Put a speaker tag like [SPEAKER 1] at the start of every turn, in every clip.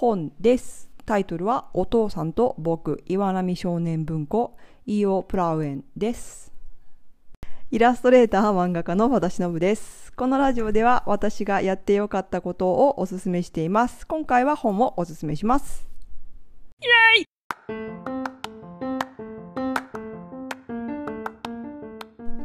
[SPEAKER 1] 本です。タイトルはお父さんと僕岩波少年文庫イオプラウエンです。イラストレーター漫画家の和田忍です。このラジオでは私がやってよかったことをおすすめしています。今回は本をおすすめします。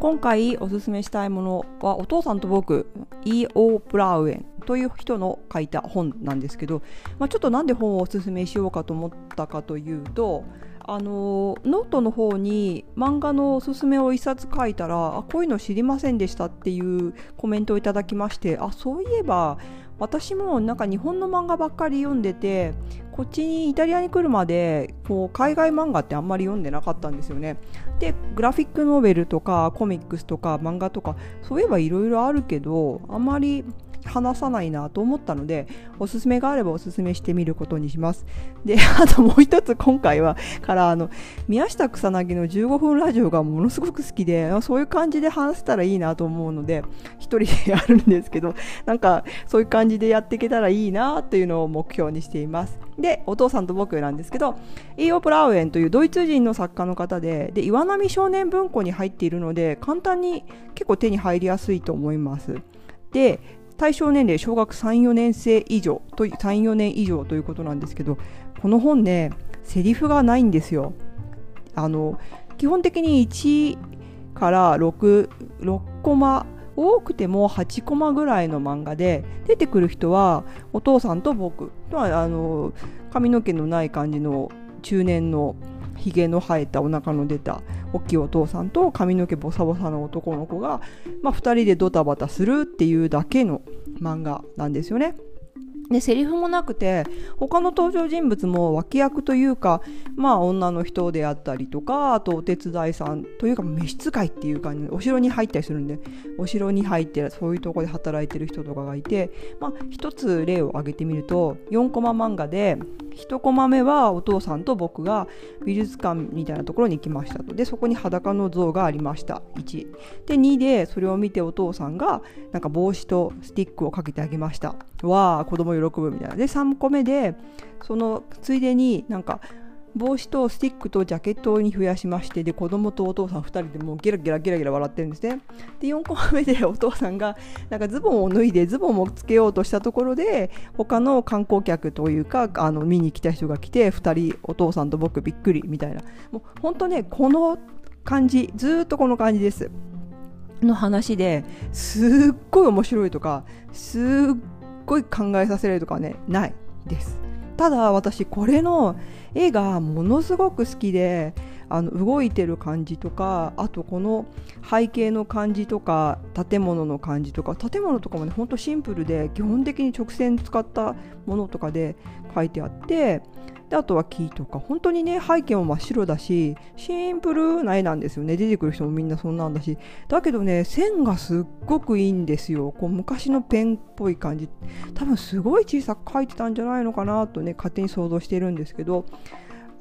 [SPEAKER 1] 今回おすすめしたいものはお父さんと僕 E.O. プラウエンという人の書いた本なんですけど、まあ、ちょっとなんで本をおすすめしようかと思ったかというとあのノートの方に漫画のおすすめを一冊書いたらあこういうの知りませんでしたっていうコメントをいただきましてあそういえば私もなんか日本の漫画ばっかり読んでてこっちにイタリアに来るまでこう海外漫画ってあんまり読んでなかったんですよね。でグラフィックノベルとかコミックスとか漫画とかそういえばいろいろあるけどあんまり話さないなと思ったのでおすすめがあればおすすめしてみることにします。であともう一つ今回はからあの宮下草薙の15分ラジオがものすごく好きでそういう感じで話せたらいいなと思うので一人でやるんですけどなんかそういう感じでやっていけたらいいなというのを目標にしています。でお父さんと僕なんですけどイオ・プラウエンというドイツ人の作家の方でで岩波少年文庫に入っているので簡単に結構手に入りやすいと思います。で対象年齢小学34年生以上と34年以上ということなんですけどこの本ねセリフがないんですよ。あの基本的に1から66コマ多くても8コマぐらいの漫画で出てくる人はお父さんと僕とはあの髪の毛のない感じの中年のひげの生えたお腹の出た大きいお父さんと髪の毛ボサボサの男の子が、まあ、2人でドタバタするっていうだけの漫画なんですよね。でセリフもなくて他の登場人物も脇役というかまあ女の人であったりとかあとお手伝いさんというか召使いっていう感じでお城に入ったりするんでお城に入ってそういうところで働いてる人とかがいてまあ一つ例を挙げてみると4コマ漫画で1コマ目はお父さんと僕が美術館みたいなところに行きましたと。でそこに裸の像がありました。1で2でそれを見てお父さんがなんか帽子とスティックをかけてあげました。わあ子供喜ぶみたいな。で3個目でそのついでになんか帽子とスティックとジャケットに増やしましてで子供とお父さん2人でもうゲラゲラゲラゲラ笑ってるんですね。で4個目でお父さんがなんかズボンを脱いでズボンもつけようとしたところで他の観光客というかあの見に来た人が来て2人お父さんと僕びっくりみたいな。もう本当ねこの感じずっとこの感じです。の話ですっごい面白いとかすっごい考えさせられるとかねないです。ただ私これの絵がものすごく好きであの動いてる感じとかあとこの背景の感じとか建物の感じとか建物とかもねほんとシンプルで基本的に直線使ったものとかで書いてあってであとは木とか本当にね背景も真っ白だしシンプルな絵なんですよね。出てくる人もみんなそんなんだし。だけどね線がすっごくいいんですよ。こう昔のペンっぽい感じ。多分すごい小さく描いてたんじゃないのかなとね勝手に想像してるんですけど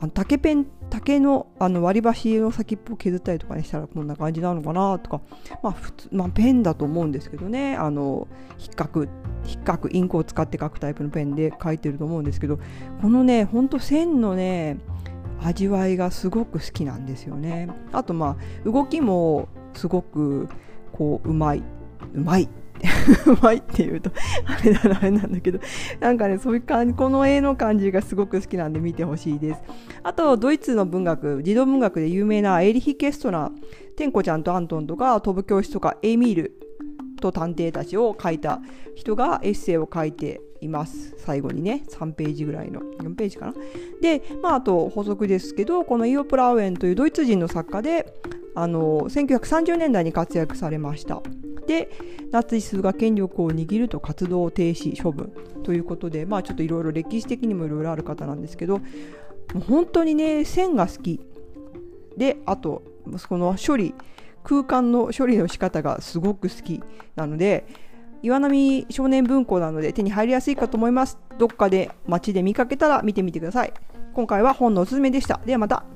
[SPEAKER 1] あの竹ペン竹のあの割り箸の先っぽを削ったりとかねしたらこんな感じなのかなとかまあ普通、まあ、ペンだと思うんですけどね。あの引っかく引っかくインクを使って書くタイプのペンで書いてると思うんですけどこのねほんと線のね味わいがすごく好きなんですよね。あとまあ動きもすごくこううまいうまい うまいっていうとあれだなあれなんだけどなんかねそういう感じこの絵の感じがすごく好きなんで見てほしいです。あとドイツの文学児童文学で有名なエリヒ・ケストナーテンコちゃんとアントンとか飛ぶ教室とかエミールと探偵たちを書いた人がエッセイを書いています。最後にね3ページぐらいの。4ページかなでまああと補足ですけどこのイオ・プラウエンというドイツ人の作家であの1930年代に活躍されました。でナチスが権力を握ると活動停止処分ということでまあちょっといろいろ歴史的にもいろいろある方なんですけどもう本当にね線が好きであとこの処理空間の処理の仕方がすごく好きなので岩波少年文庫なので手に入りやすいかと思います。どっかで街で見かけたら見てみてください。今回は本のおすすめでした。ではまた。